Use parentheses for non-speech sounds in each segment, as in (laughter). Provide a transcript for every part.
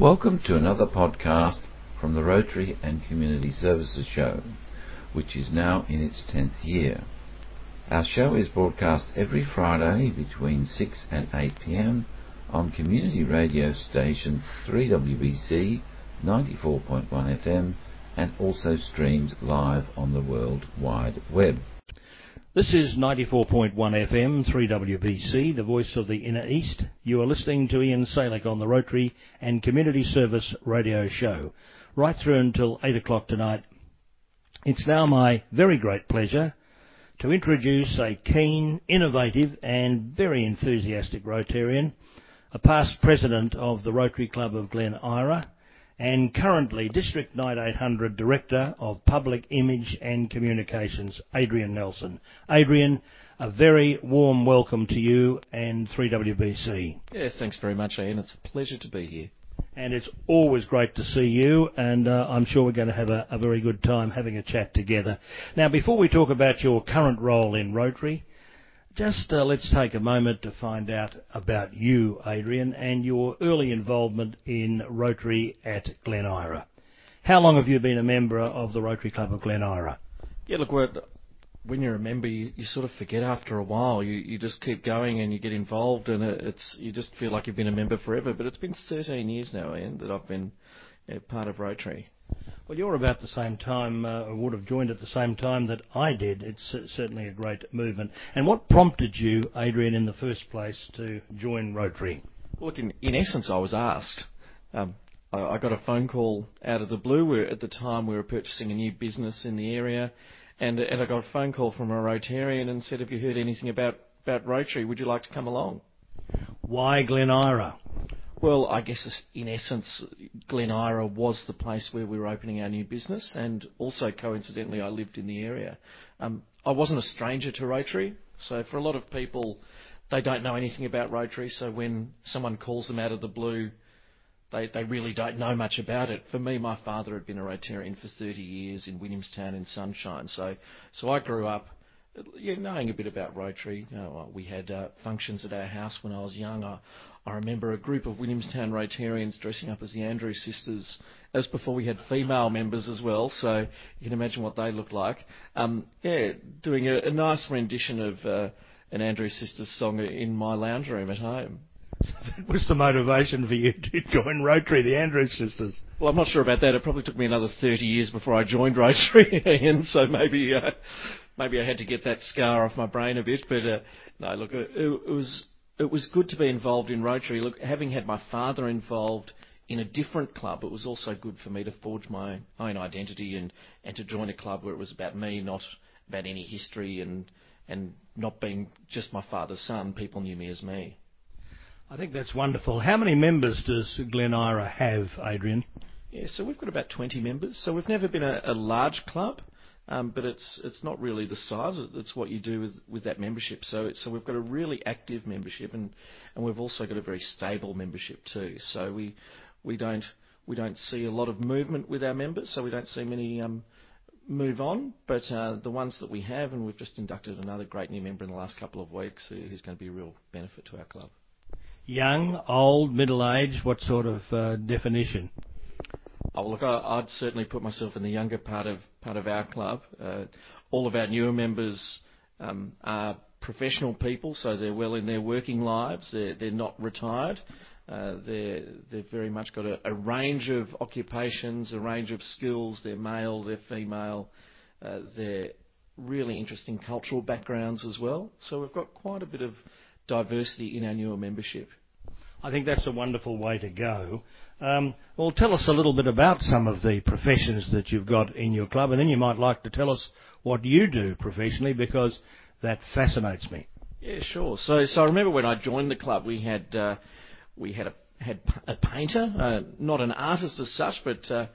Welcome to another podcast from the Rotary and Community Services Show, which is now in its 10th year. Our show is broadcast every Friday between 6 and 8 pm on community radio station 3WBC 94.1 FM and also streams live on the World Wide Web. This is 94.1 FM, 3WBC, the voice of the Inner East. You are listening to Ian Salek on the Rotary and Community Service Radio Show, right through until 8 o'clock tonight. It's now my very great pleasure to introduce a keen, innovative and very enthusiastic Rotarian, a past president of the Rotary Club of Glen Eira, and currently District 9800 Director of Public Image and Communications, Adrian Nelson. Adrian, a very warm welcome to you and 3WBC. Yes, thanks very much, Ian. It's a pleasure to be here. And it's always great to see you, and uh, I'm sure we're going to have a, a very good time having a chat together. Now, before we talk about your current role in Rotary, just uh, let's take a moment to find out about you, Adrian, and your early involvement in Rotary at Glen Eira. How long have you been a member of the Rotary Club of Glen Eira? Yeah, look, when you're a member, you, you sort of forget after a while. You you just keep going and you get involved, and it's you just feel like you've been a member forever. But it's been 13 years now, Ian, that I've been yeah, part of Rotary. Well, you're about the same time, uh, or would have joined at the same time that I did. It's certainly a great movement. And what prompted you, Adrian, in the first place to join Rotary? Look, in, in essence, I was asked. Um, I, I, got a phone call out of the blue. At the time we were purchasing a new business in the area, and and I got a phone call from a Rotarian and said, "Have you heard anything about about Rotary? Would you like to come along?" Why Glen Eira? Well, I guess in essence, Glen Eira was the place where we were opening our new business, and also coincidentally, I lived in the area. Um, I wasn't a stranger to Rotary, so for a lot of people, they don't know anything about Rotary. So when someone calls them out of the blue, they really don't know much about it. For me, my father had been a Rotarian for 30 years in Williamstown in Sunshine, so so I grew up yeah, knowing a bit about Rotary. You know, we had uh, functions at our house when I was young. I, remember a group of Williamstown Rotarians dressing up as the Andrews sisters. As before, we had female members as well, so you can imagine what they looked like. Um, yeah, doing a, a, nice rendition of uh, an Andrews sisters song in my lounge room at home. (laughs) that was the motivation for you to join Rotary, the Andrews sisters. Well, I'm not sure about that. It probably took me another 30 years before I joined Rotary, (laughs) and so maybe uh, maybe I had to get that scar off my brain a bit. But uh, no, look, it was it was good to be involved in Rotary. Look, having had my father involved in a different club, it was also good for me to forge my own identity and, and to join a club where it was about me, not about any history and and not being just my father's son. People knew me as me. I think that's wonderful. How many members does Glen Eira have, Adrian? Yeah, so we've got about 20 members. So we've never been a, a large club. Um, but it's it's not really the size. It's what you do with, with that membership. So so we've got a really active membership, and, and we've also got a very stable membership too. So we we don't we don't see a lot of movement with our members. So we don't see many um, move on. But uh, the ones that we have, and we've just inducted another great new member in the last couple of weeks, who, who's going to be a real benefit to our club. Young, old, middle aged. What sort of uh, definition? Oh, look, I, would certainly put myself in the younger part of part of our club. Uh, all of our newer members um, are professional people, so they're well in their working lives. They're they're not retired. Uh, they're they've very much got a, range of occupations, a range of skills. They're male, they're female, uh, they're really interesting cultural backgrounds as well. So we've got quite a bit of diversity in our newer membership. I think that's a wonderful way to go. Um, well, tell us a little bit about some of the professions that you've got in your club, and then you might like to tell us what you do professionally because that fascinates me. Yeah, sure. So, so I remember when I joined the club, we had uh, we had a had a painter, uh, not an artist as such, but uh,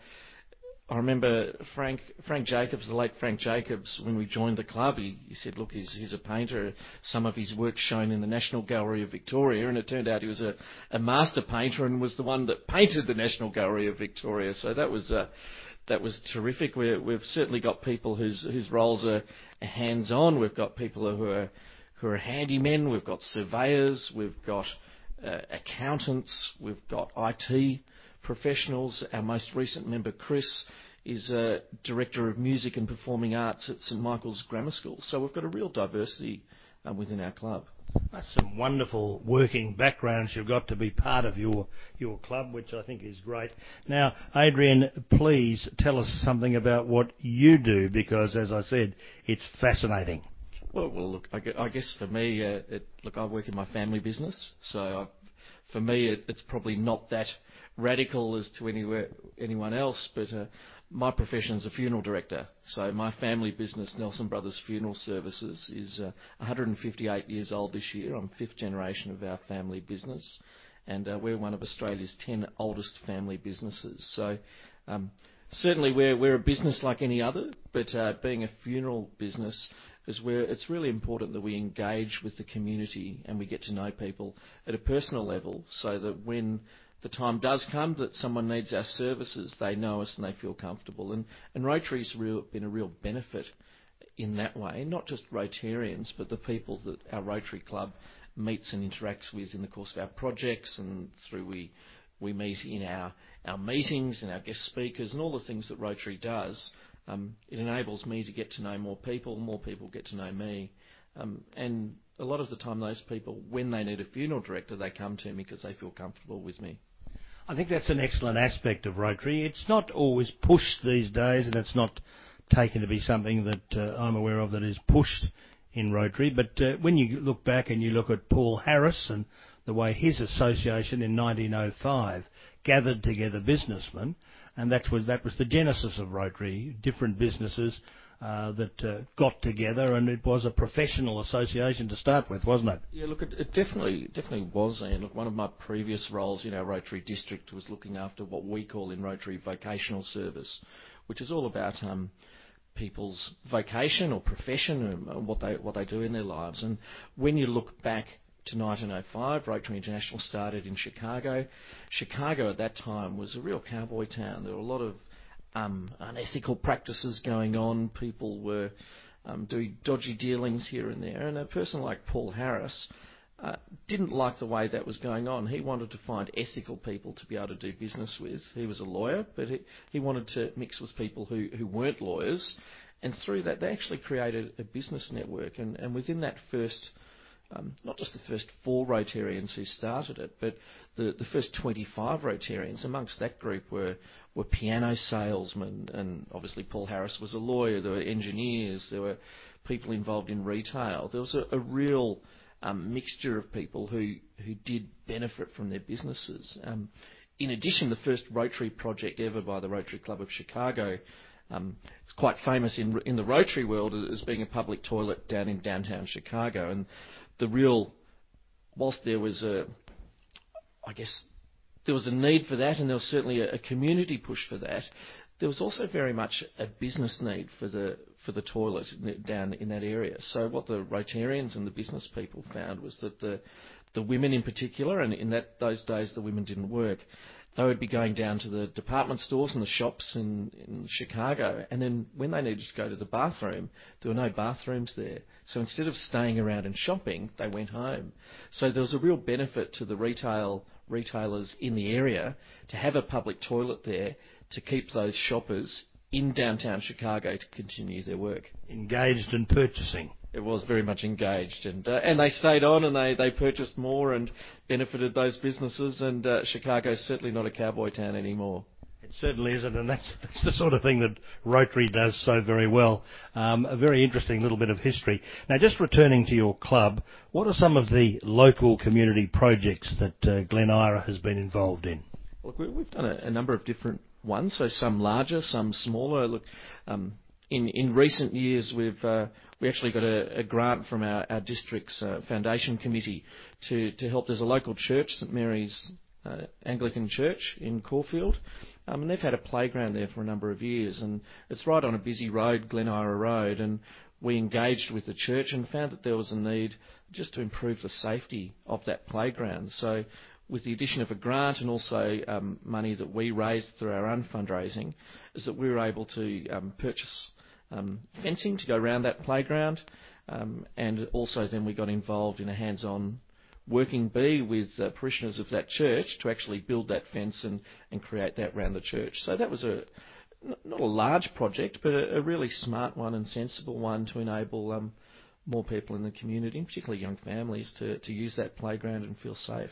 I remember Frank Frank Jacobs, the late Frank Jacobs, when we joined the club, he, he said, "Look, he's, he's a painter. Some of his work shown in the National Gallery of Victoria." And it turned out he was a, a master painter and was the one that painted the National Gallery of Victoria. So that was uh, that was terrific. we have certainly got people whose whose roles are hands-on. We've got people who are who are handymen. We've got surveyors. We've got uh, accountants, we've got IT professionals. Our most recent member, Chris, is a Director of Music and Performing Arts at St Michael's Grammar School. So we've got a real diversity um, within our club. That's some wonderful working backgrounds you've got to be part of your your club, which I think is great. Now, Adrian, please tell us something about what you do, because as I said, it's fascinating. Well, well, look, I guess for me, uh, it, look, I work in my family business, so for me, it, it's probably not that radical as to anyone else, but uh, my profession is a funeral director. So my family business, Nelson Brothers Funeral Services, is uh, 158 years old this year. I'm fifth generation of our family business, and uh, we're one of Australia's 10 oldest family businesses. So um, certainly we're, we're a business like any other, but being a funeral business is where it's really important that we engage with the community and we get to know people at a personal level so that when the time does come that someone needs our services, they know us and they feel comfortable. And, and Rotary's real, been a real benefit in that way, not just Rotarians, but the people that our Rotary Club meets and interacts with in the course of our projects and through we we meet in our, our meetings and our guest speakers and all the things that Rotary does. Um, it enables me to get to know more people, more people get to know me. Um, and a lot of the time, those people, when they need a funeral director, they come to me because they feel comfortable with me. I think that's an excellent aspect of Rotary. It's not always pushed these days, and it's not taken to be something that uh, I'm aware of that is pushed in Rotary. But uh, when you look back and you look at Paul Harris and the way his association in 1905 gathered together businessmen, and that was that was the genesis of Rotary. Different businesses that uh, got together, and it was a professional association to start with, wasn't it? Yeah, look, it, it definitely definitely was. And look, one of my previous roles in our Rotary district was looking after what we call in Rotary vocational service, which is all about um, people's vocation or profession and what they what they do in their lives. And when you look back to 1905, Rotary International started in Chicago. Chicago at that time was a real cowboy town. There were a lot of um, unethical practices going on. People were um, doing dodgy dealings here and there. And a person like Paul Harris uh, didn't like the way that was going on. He wanted to find ethical people to be able to do business with. He was a lawyer, but he, he wanted to mix with people who, who weren't lawyers. And through that, they actually created a business network. And, and within that first not just the first four Rotarians who started it, but the, the first 25 Rotarians. Amongst that group were, were piano salesmen, and obviously Paul Harris was a lawyer. There were engineers. There were people involved in retail. There was a, real um, mixture of people who, who did benefit from their businesses. Um, in addition, the first Rotary project ever by the Rotary Club of Chicago um, Um, it's quite famous in in the Rotary world as being a public toilet down in downtown Chicago. And the real, whilst there was a, I guess, there was a need for that, and there was certainly a, a community push for that. There was also very much a business need for the for the toilet down in that area. So what the Rotarians and the business people found was that the the women in particular, and in that those days the women didn't work, they would be going down to the department stores and the shops in, in Chicago, and then when they needed to go to the bathroom, there were no bathrooms there. So instead of staying around and shopping, they went home. So there was a real benefit to the retail retailers in the area to have a public toilet there to keep those shoppers in downtown Chicago to continue their work. Engaged in purchasing it was very much engaged, and uh, and they stayed on and they, they purchased more and benefited those businesses. And uh, Chicago's certainly not a cowboy town anymore. It certainly isn't, and that's, that's the sort of thing that Rotary does so very well. Um, a very interesting little bit of history. Now, just returning to your club, what are some of the local community projects that uh, Glen Eira has been involved in? Look, we've done a, a number of different ones, so some larger, some smaller. Look, um, in recent years, we've uh, we actually got a, grant from our, district's uh, foundation committee to help. There's a local church, St Mary's uh, Anglican Church in Caulfield, um, and they've had a playground there for a number of years, and it's right on a busy road, Glen Eira Road, and we engaged with the church and found that there was a need just to improve the safety of that playground. So with the addition of a grant and also um, money that we raised through our own fundraising, is that we were able to um, purchase um, fencing to go around that playground, um, and also then we got involved in a hands-on working bee with uh, parishioners of that church to actually build that fence and, and create that around the church. So that was a not a large project, but a, a really smart one and sensible one to enable um, more people in the community, particularly young families, to, to use that playground and feel safe.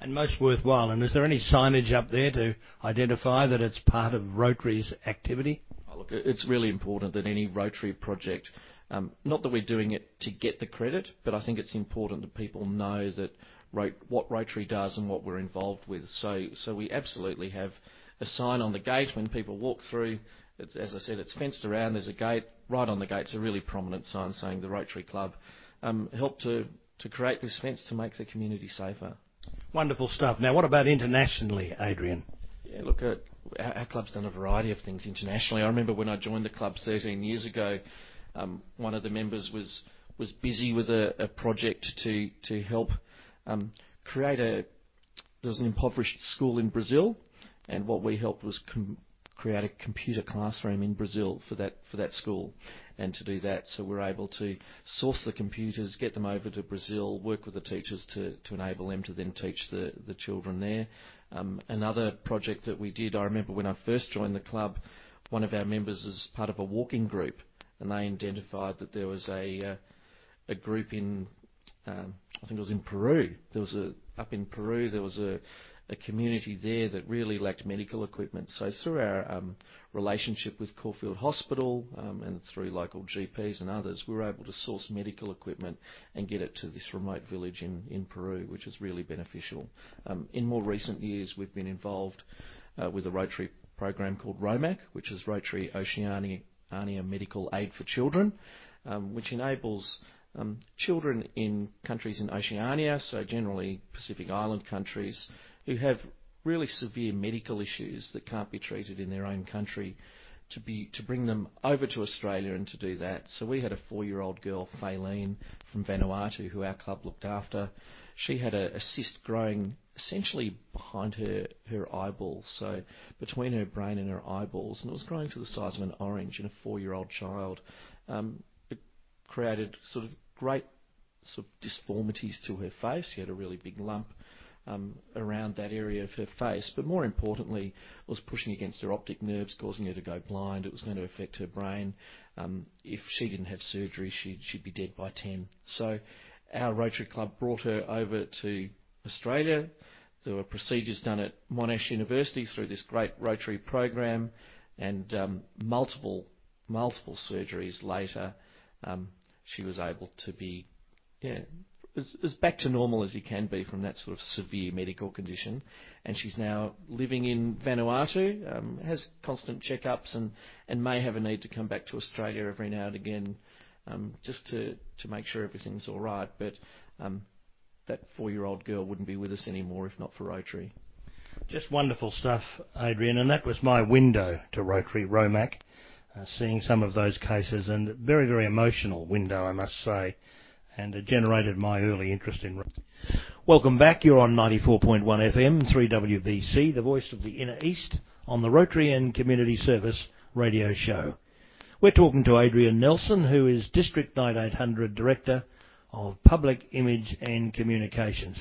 And most worthwhile. And is there any signage up there to identify that it's part of Rotary's activity? Look, it's really important that any Rotary project, um, not that we're doing it to get the credit, but I think it's important that people know that what Rotary does and what we're involved with. So, so we absolutely have a sign on the gate when people walk through. It's, as I said, it's fenced around. There's a gate right on the gate. It's a really prominent sign saying the Rotary Club um, helped to, to create this fence to make the community safer. Wonderful stuff. Now, what about internationally, Adrian? Yeah, look, uh, our, our, club's done a variety of things internationally. I remember when I joined the club 13 years ago, um, one of the members was was busy with a, a project to to help um, create a. There was an impoverished school in Brazil, and what we helped was com- create a computer classroom in Brazil for that for that school. And to do that, so we're able to source the computers, get them over to Brazil, work with the teachers to, to enable them to then teach the, the children there. Um, another project that we did, I remember when I first joined the club, one of our members is part of a walking group, and they identified that there was a uh, a group in um, I think it was in Peru. There was a up in Peru there was a a community there that really lacked medical equipment. So through our um, relationship with Caulfield Hospital um, and through local GPs and others, we were able to source medical equipment and get it to this remote village in, Peru, which is really beneficial. Um, in more recent years, we've been involved uh, with a Rotary program called ROMAC, which is Rotary Oceania Medical Aid for Children, which enables children in countries in Oceania, so generally Pacific Island countries, who have really severe medical issues that can't be treated in their own country to be to bring them over to Australia and to do that. So we had a four-year-old girl, Faylene, from Vanuatu, who our club looked after. She had a, a cyst growing essentially behind her her eyeball, so between her brain and her eyeballs, and it was growing to the size of an orange in a four-year-old child. Um, it created sort of great sort of disformities to her face. She had a really big lump um, around that area of her face. But more importantly, it was pushing against her optic nerves, causing her to go blind. It was going to affect her brain. Um, if she didn't have surgery, she'd, she'd be dead by 10. So our Rotary Club brought her over to Australia. There were procedures done at Monash University through this great Rotary program, and um, multiple multiple surgeries later, um, she was able to be as, back to normal as he can be from that sort of severe medical condition. And she's now living in Vanuatu, um, has constant checkups, and, and may have a need to come back to Australia every now and again um, just to, to make sure everything's all right. But um, that four-year-old girl wouldn't be with us anymore if not for Rotary. Just wonderful stuff, Adrian, and that was my window to Rotary Romac, uh, seeing some of those cases, and very, very emotional window, I must say and it generated my early interest in. Welcome back. You're on 94.1 FM, 3WBC, the voice of the Inner East, on the Rotary and Community Service radio show. We're talking to Adrian Nelson, who is District 9800 Director of Public Image and Communications.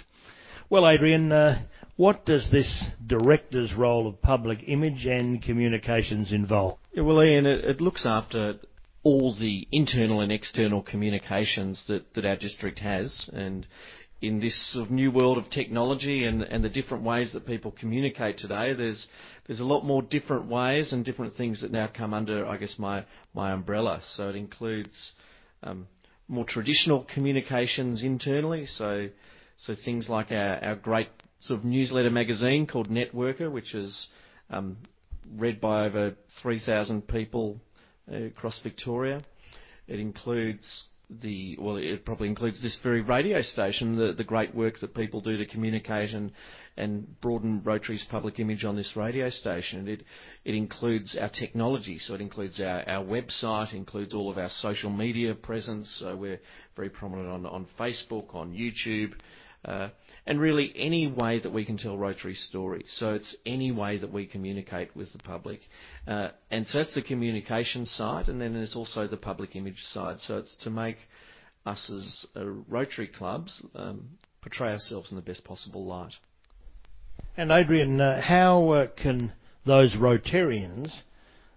Well, Adrian, uh, what does this director's role of public image and communications involve? Yeah, well, Ian, it, it looks after all the internal and external communications that, that our district has. And in this sort of new world of technology and, and the different ways that people communicate today, there's there's a lot more different ways and different things that now come under, I guess, my my umbrella. So it includes um, more traditional communications internally. So so things like our, our great sort of newsletter magazine called Networker, which is um, read by over 3,000 people across Victoria. It includes the well, it probably includes this very radio station, the the great work that people do to communicate and and broaden Rotary's public image on this radio station. It it includes our technology, so it includes our our website, includes all of our social media presence. So we're very prominent on on Facebook, on YouTube. Uh, and really any way that we can tell Rotary story. So it's any way that we communicate with the public. Uh, and so that's the communication side, and then there's also the public image side. So it's to make us as uh, Rotary clubs um, portray ourselves in the best possible light. And Adrian, uh, how uh, can those Rotarians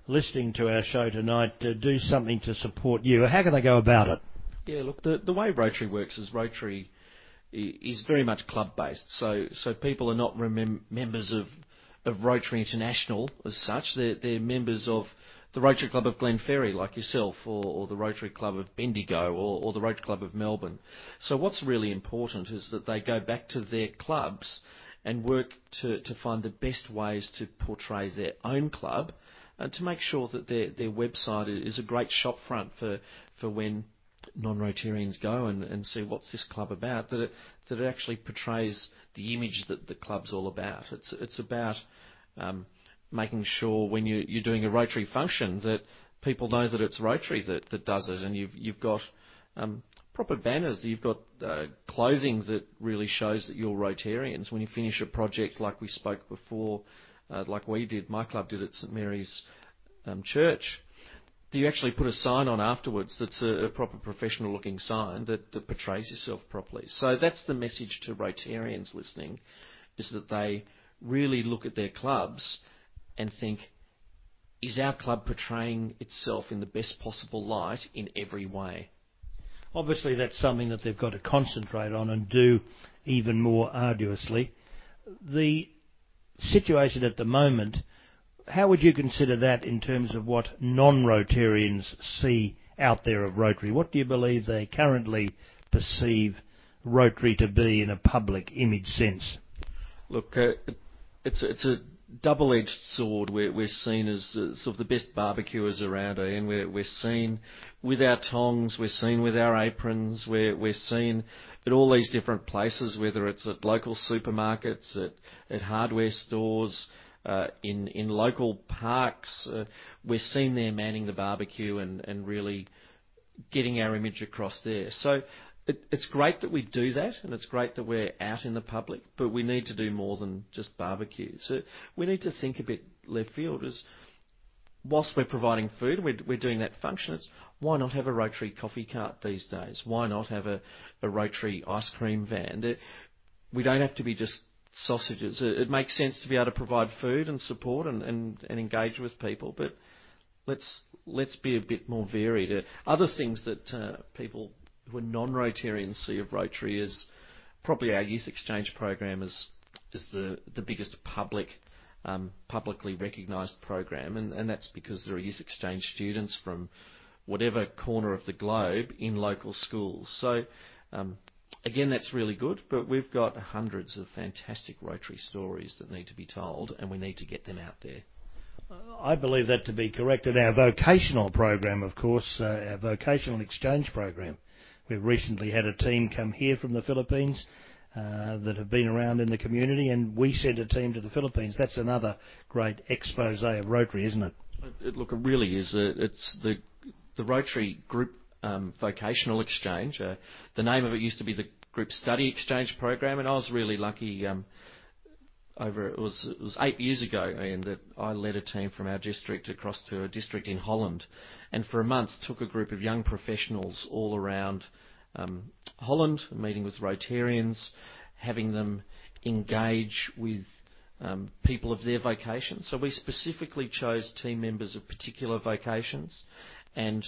listening to our show tonight uh, do something to support you? How can they go about it? Yeah, look, the, the way Rotary works is Rotary is very much club based. So, so people are not remem- members of, of Rotary International as such. They're, they're members of the Rotary Club of Glenferrie, like yourself, or, or the Rotary Club of Bendigo, or, or the Rotary Club of Melbourne. So, what's really important is that they go back to their clubs and work to, to find the best ways to portray their own club and to make sure that their, their website is a great shop front for, for when non-Rotarians go and, and see what's this club about, that it, that it actually portrays the image that the club's all about. It's, it's about um, making sure when you, you're doing a Rotary function that people know that it's Rotary that, that does it, and you've, you've got um, proper banners. You've got uh, clothing that really shows that you're Rotarians. When you finish a project like we spoke before, uh, like we did, my club did at St Mary's um, Church, do you actually put a sign on afterwards that's a, a proper professional looking sign that, that portrays yourself properly? So that's the message to Rotarians listening, is that they really look at their clubs and think, is our club portraying itself in the best possible light in every way? Obviously, that's something that they've got to concentrate on and do even more arduously. The situation at the moment how would you consider that in terms of what non-Rotarians see out there of Rotary? What do you believe they currently perceive Rotary to be in a public image sense? Look, uh, it's it's a double-edged sword. We're, we're seen as uh, sort of the best barbecuers around, eh? and we're, we're seen with our tongs, we're seen with our aprons, we're, we're seen at all these different places, whether it's at local supermarkets, at, at hardware stores, in in local parks. Uh, we're seen there manning the barbecue and really getting our image across there. So it, it's great that we do that, and it's great that we're out in the public, but we need to do more than just barbecue. So we need to think a bit left field. As whilst we're providing food, we're, we're doing that function. It's why not have a Rotary coffee cart these days? Why not have a, a Rotary ice cream van? We don't have to be just sausages. It, it, makes sense to be able to provide food and support and, and, and engage with people, but let's let's be a bit more varied. Uh, other things that uh, people who are non-Rotarians see of Rotary is probably our youth exchange program is is the the biggest public um, publicly recognised program, and, and that's because there are youth exchange students from whatever corner of the globe in local schools. So um, again, that's really good, but we've got hundreds of fantastic Rotary stories that need to be told, and we need to get them out there. I believe that to be correct. And our vocational program, of course, uh, our vocational exchange program, we've recently had a team come here from the Philippines uh, that have been around in the community, and we sent a team to the Philippines. That's another great expose of Rotary, isn't it? it look, it really is. It's the the Rotary group um, vocational exchange. Uh, the name of it used to be the Group Study Exchange Program, and I was really lucky. Um, over it was it was eight years ago, and that I led a team from our district across to a district in Holland, and for a month took a group of young professionals all around um, Holland, meeting with Rotarians, having them engage with um, people of their vocation. So we specifically chose team members of particular vocations, and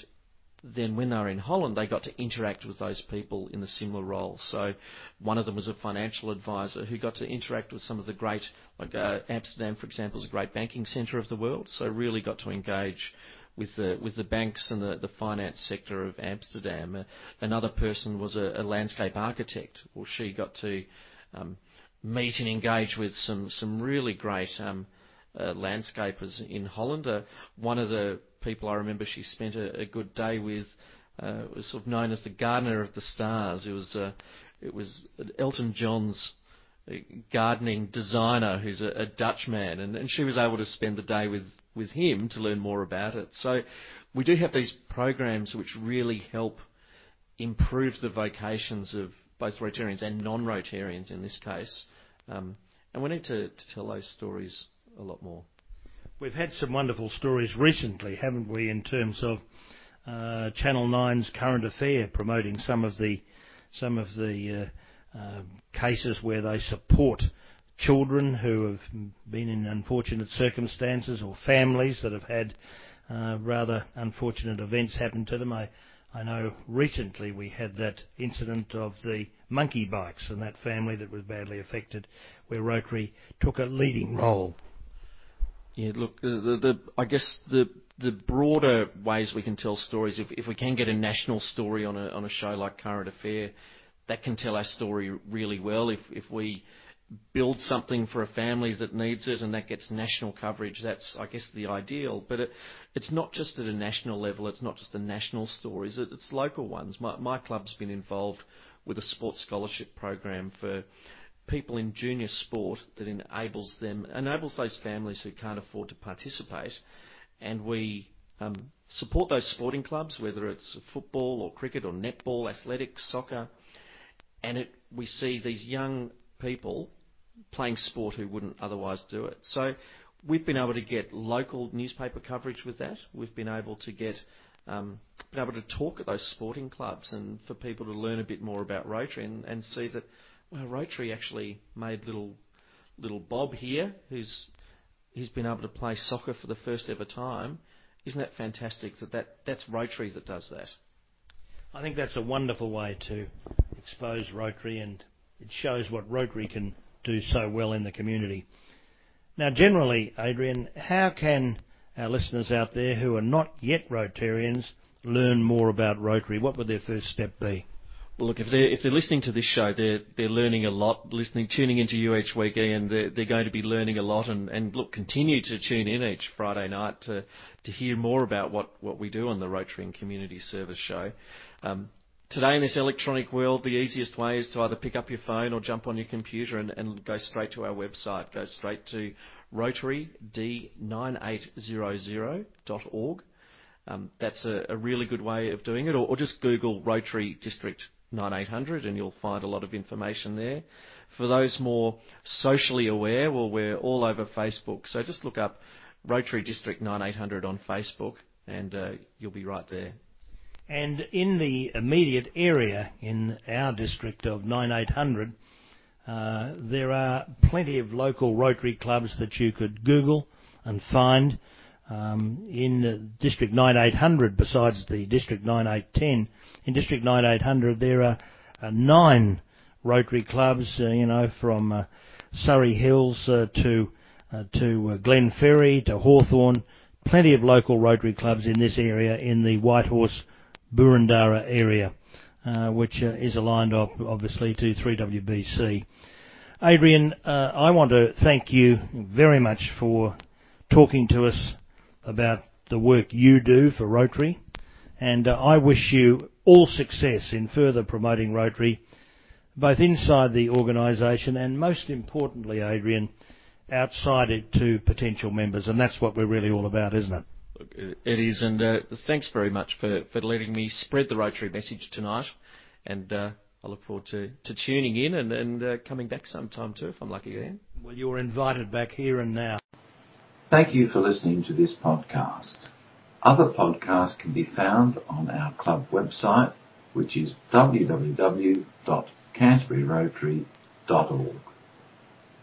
then when they were in Holland, they got to interact with those people in a similar role. So one of them was a financial advisor who got to interact with some of the great, like uh, Amsterdam, for example, is a great banking centre of the world. So really got to engage with the with the banks and the, the finance sector of Amsterdam. Uh, another person was a, a, landscape architect. Well, she got to um, meet and engage with some some really great um, uh, landscapers in Holland. Uh, one of the people I remember she spent a, a good day with uh, was sort of known as the gardener of the stars. It was uh, it was Elton John's uh, gardening designer, who's a, a Dutch man, and, and she was able to spend the day with with him to learn more about it. So we do have these programs which really help improve the vocations of both Rotarians and non-Rotarians in this case, um, and we need to, to tell those stories a lot more. We've had some wonderful stories recently, haven't we, in terms of uh, Channel 9's current affair promoting some of the some of the uh, uh, cases where they support children who have been in unfortunate circumstances or families that have had rather unfortunate events happen to them. I, I know recently we had that incident of the monkey bikes and that family that was badly affected, where Rotary took a leading role. Yeah, look, I guess the the broader ways we can tell stories, if, if we can get a national story on a on a show like Current Affair, that can tell our story really well. If if we build something for a family that needs it and that gets national coverage, that's, I guess, the ideal. But it, it's not just at a national level, it's not just the national stories, it, it's local ones. My club's been involved with a sports scholarship program for people in junior sport that enables them, enables those families who can't afford to participate. And we um, support those sporting clubs, whether it's football or cricket or netball, athletics, soccer, and it, we see these young people playing sport who wouldn't otherwise do it. So we've been able to get local newspaper coverage with that. We've been able to get um, been able to talk at those sporting clubs and for people to learn a bit more about Rotary and, and see that well Rotary actually made little little Bob here who's he's been able to play soccer for the first ever time. Isn't that fantastic that, that that's Rotary that does that? I think that's a wonderful way to expose Rotary and it shows what Rotary can do so well in the community. Now, generally, Adrian, how can our listeners out there who are not yet Rotarians learn more about Rotary? What would their first step be? Look, if they're if they're listening to this show, they're they're learning a lot. Listening, tuning into you each week, and they're they're going to be learning a lot. And, and look, continue to tune in each Friday night to to hear more about what, what we do on the Rotary and Community Service Show. Um, Today in this electronic world, the easiest way is to either pick up your phone or jump on your computer and, and go straight to our website. Go straight to rotaryd9800.org. Um, that's a, a, really good way of doing it, or, or, just Google Rotary District 9800 and you'll find a lot of information there. For those more socially aware, well, we're all over Facebook, so just look up Rotary District 9800 on Facebook and uh, you'll be right there. And in the immediate area in our district of 9800, uh, there are plenty of local Rotary clubs that you could Google and find. Um, in District 9800, besides the District 9810, in District 9800 there are uh, nine Rotary clubs, uh, you know, from uh, Surrey Hills to to Glenferrie to Hawthorn. Plenty of local Rotary clubs in this area in the Whitehorse Boroondara area, which is aligned obviously to 3WBC. Adrian, I want to thank you very much for talking to us about the work you do for Rotary, and I wish you all success in further promoting Rotary, both inside the organisation and most importantly, Adrian, outside it to potential members, and that's what we're really all about, isn't it? It is, and uh, thanks very much for, for letting me spread the Rotary message tonight. And uh, I look forward to, to tuning in and, and uh, coming back sometime too, if I'm lucky again. Well, you're invited back here and now. Thank you for listening to this podcast. Other podcasts can be found on our club website, which is www.canterburyrotary.org.